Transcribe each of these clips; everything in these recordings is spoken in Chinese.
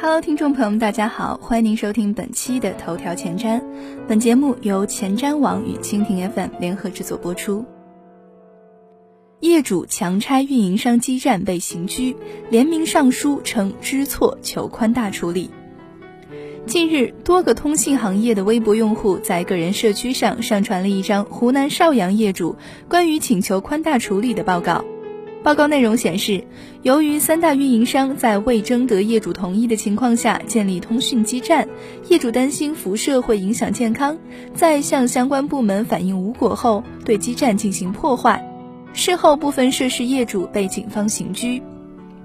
Hello，听众朋友们，大家好，欢迎您收听本期的头条前瞻。本节目由前瞻网与蜻蜓 FM 联合制作播出。业主强拆运营商基站被刑拘，联名上书称知错求宽大处理。近日，多个通信行业的微博用户在个人社区上上传了一张湖南邵阳业主关于请求宽大处理的报告。报告内容显示，由于三大运营商在未征得业主同意的情况下建立通讯基站，业主担心辐射会影响健康，在向相关部门反映无果后，对基站进行破坏。事后，部分涉事业主被警方刑拘。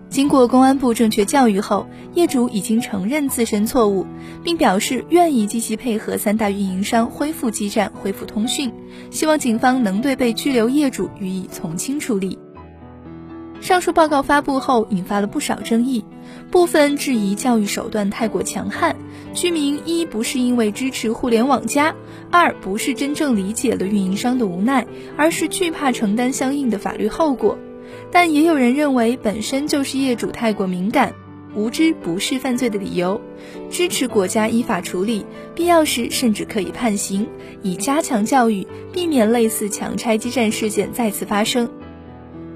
经过公安部正确教育后，业主已经承认自身错误，并表示愿意积极配合三大运营商恢复基站、恢复通讯，希望警方能对被拘留业主予以从轻处理。上述报告发布后，引发了不少争议，部分质疑教育手段太过强悍，居民一不是因为支持互联网加，二不是真正理解了运营商的无奈，而是惧怕承担相应的法律后果。但也有人认为，本身就是业主太过敏感，无知不是犯罪的理由，支持国家依法处理，必要时甚至可以判刑，以加强教育，避免类似强拆基站事件再次发生。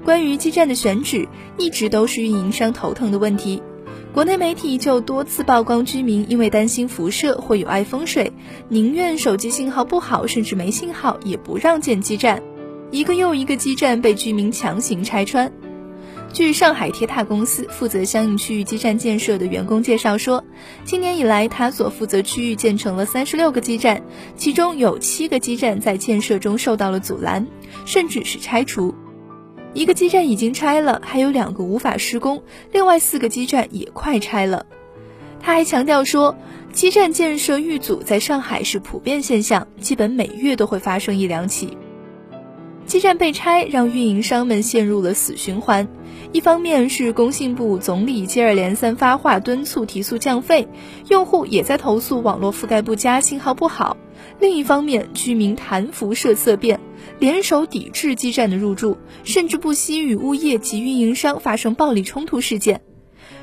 关于基站的选址，一直都是运营商头疼的问题。国内媒体就多次曝光居民因为担心辐射会有碍风水，宁愿手机信号不好，甚至没信号，也不让建基站。一个又一个基站被居民强行拆穿。据上海铁塔公司负责相应区域基站建设的员工介绍说，今年以来，他所负责区域建成了三十六个基站，其中有七个基站在建设中受到了阻拦，甚至是拆除。一个基站已经拆了，还有两个无法施工，另外四个基站也快拆了。他还强调说，基站建设遇阻在上海是普遍现象，基本每月都会发生一两起。基站被拆，让运营商们陷入了死循环。一方面是工信部总理接二连三发话敦促提速降费，用户也在投诉网络覆盖不佳、信号不好；另一方面，居民谈辐射色变。联手抵制基站的入驻，甚至不惜与物业及运营商发生暴力冲突事件。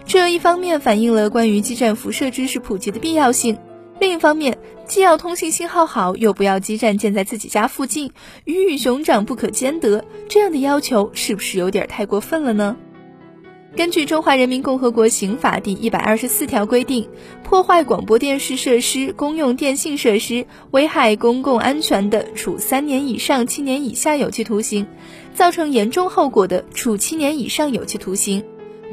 这一方面反映了关于基站辐射知识普及的必要性，另一方面既要通信信号好，又不要基站建在自己家附近，鱼与熊掌不可兼得，这样的要求是不是有点太过分了呢？根据《中华人民共和国刑法》第一百二十四条规定，破坏广播电视设施、公用电信设施，危害公共安全的，处三年以上七年以下有期徒刑；造成严重后果的，处七年以上有期徒刑；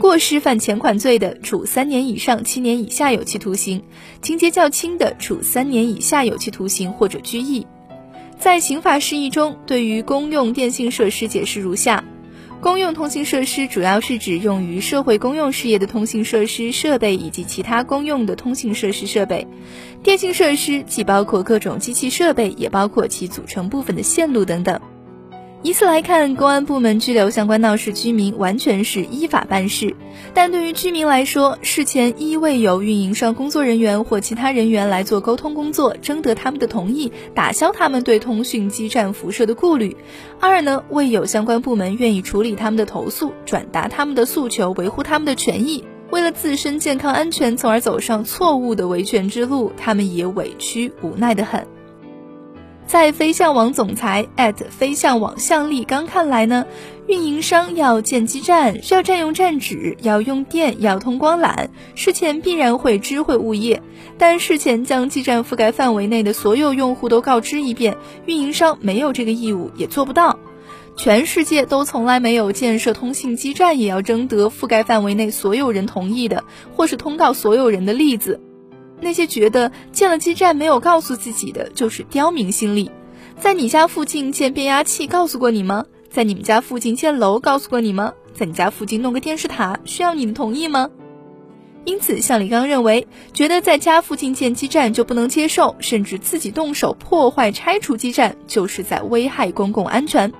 过失犯前款罪的，处三年以上七年以下有期徒刑；情节较轻的，处三年以下有期徒刑或者拘役。在刑法释义中，对于公用电信设施解释如下。公用通信设施主要是指用于社会公用事业的通信设施设备以及其他公用的通信设施设备。电信设施既包括各种机器设备，也包括其组成部分的线路等等。以此来看，公安部门拘留相关闹事居民完全是依法办事。但对于居民来说，事前一未有运营商工作人员或其他人员来做沟通工作，征得他们的同意，打消他们对通讯基站辐射的顾虑；二呢，未有相关部门愿意处理他们的投诉，转达他们的诉求，维护他们的权益。为了自身健康安全，从而走上错误的维权之路，他们也委屈无奈的很。在飞象网总裁飞象网向立刚看来呢，运营商要建基站，需要占用站址，要用电，要通光缆，事前必然会知会物业。但事前将基站覆盖范围内的所有用户都告知一遍，运营商没有这个义务，也做不到。全世界都从来没有建设通信基站也要征得覆盖范围内所有人同意的，或是通告所有人的例子。那些觉得建了基站没有告诉自己的，就是刁民心理。在你家附近建变压器，告诉过你吗？在你们家附近建楼，告诉过你吗？在你家附近弄个电视塔，需要你的同意吗？因此，向李刚认为，觉得在家附近建基站就不能接受，甚至自己动手破坏、拆除基站，就是在危害公共安全。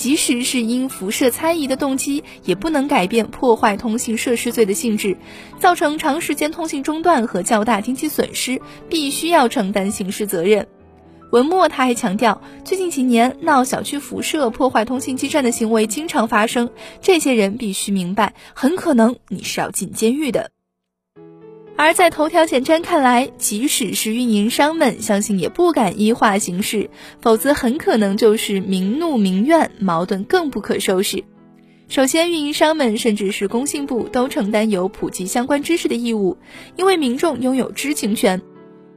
即使是因辐射猜疑的动机，也不能改变破坏通信设施罪的性质，造成长时间通信中断和较大经济损失，必须要承担刑事责任。文末他还强调，最近几年闹小区辐射、破坏通信基站的行为经常发生，这些人必须明白，很可能你是要进监狱的。而在头条前瞻看来，即使是运营商们，相信也不敢依化行事，否则很可能就是民怒民怨，矛盾更不可收拾。首先，运营商们甚至是工信部都承担有普及相关知识的义务，因为民众拥有知情权。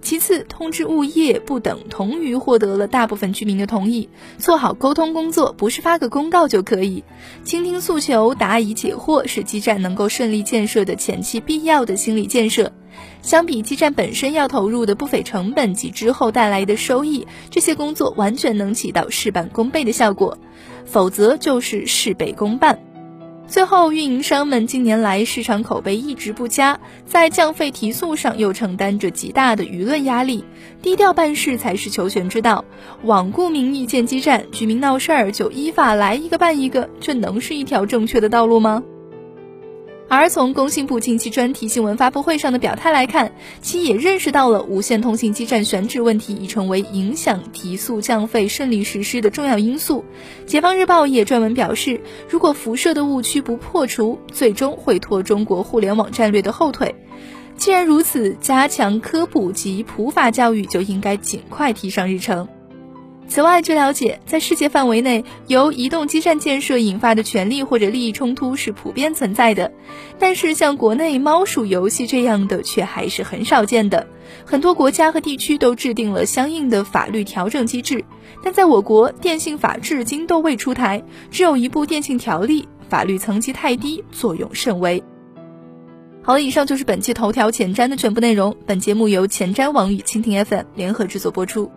其次，通知物业不等同于获得了大部分居民的同意，做好沟通工作不是发个公告就可以。倾听诉求、答疑解惑是基站能够顺利建设的前期必要的心理建设。相比基站本身要投入的不菲成本及之后带来的收益，这些工作完全能起到事半功倍的效果，否则就是事倍功半。最后，运营商们近年来市场口碑一直不佳，在降费提速上又承担着极大的舆论压力，低调办事才是求全之道。罔顾民意建基站，居民闹事儿就依法来一个办一个，这能是一条正确的道路吗？而从工信部近期专题新闻发布会上的表态来看，其也认识到了无线通信基站选址问题已成为影响提速降费顺利实施的重要因素。解放日报也专门表示，如果辐射的误区不破除，最终会拖中国互联网战略的后腿。既然如此，加强科普及普法教育就应该尽快提上日程。此外，据了解，在世界范围内，由移动基站建设引发的权利或者利益冲突是普遍存在的，但是像国内猫鼠游戏这样的却还是很少见的。很多国家和地区都制定了相应的法律调整机制，但在我国，电信法至今都未出台，只有一部电信条例，法律层级太低，作用甚微。好了，以上就是本期头条前瞻的全部内容。本节目由前瞻网与蜻蜓 FM 联合制作播出。